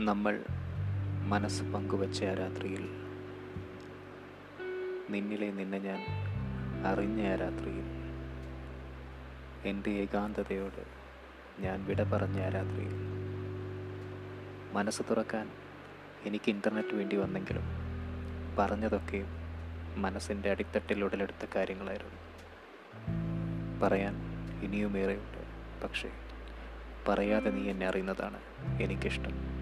നമ്മൾ മനസ്സ് പങ്കുവച്ച ആ രാത്രിയിൽ നിന്നിലെ നിന്നെ ഞാൻ അറിഞ്ഞ ആ രാത്രിയിൽ എന്റെ ഏകാന്തതയോട് ഞാൻ വിട പറഞ്ഞ ആ രാത്രിയിൽ മനസ്സ് തുറക്കാൻ എനിക്ക് ഇന്റർനെറ്റ് വേണ്ടി വന്നെങ്കിലും പറഞ്ഞതൊക്കെ മനസ്സിന്റെ അടിത്തട്ടിൽ ഉടലെടുത്ത കാര്യങ്ങളായിരുന്നു. പറയാൻ ഇനിയുമേറെയുണ്ട് പക്ഷേ പറയാതെ നീ എന്നെ അറിയുന്നതാണ് എനിക്കിഷ്ടം.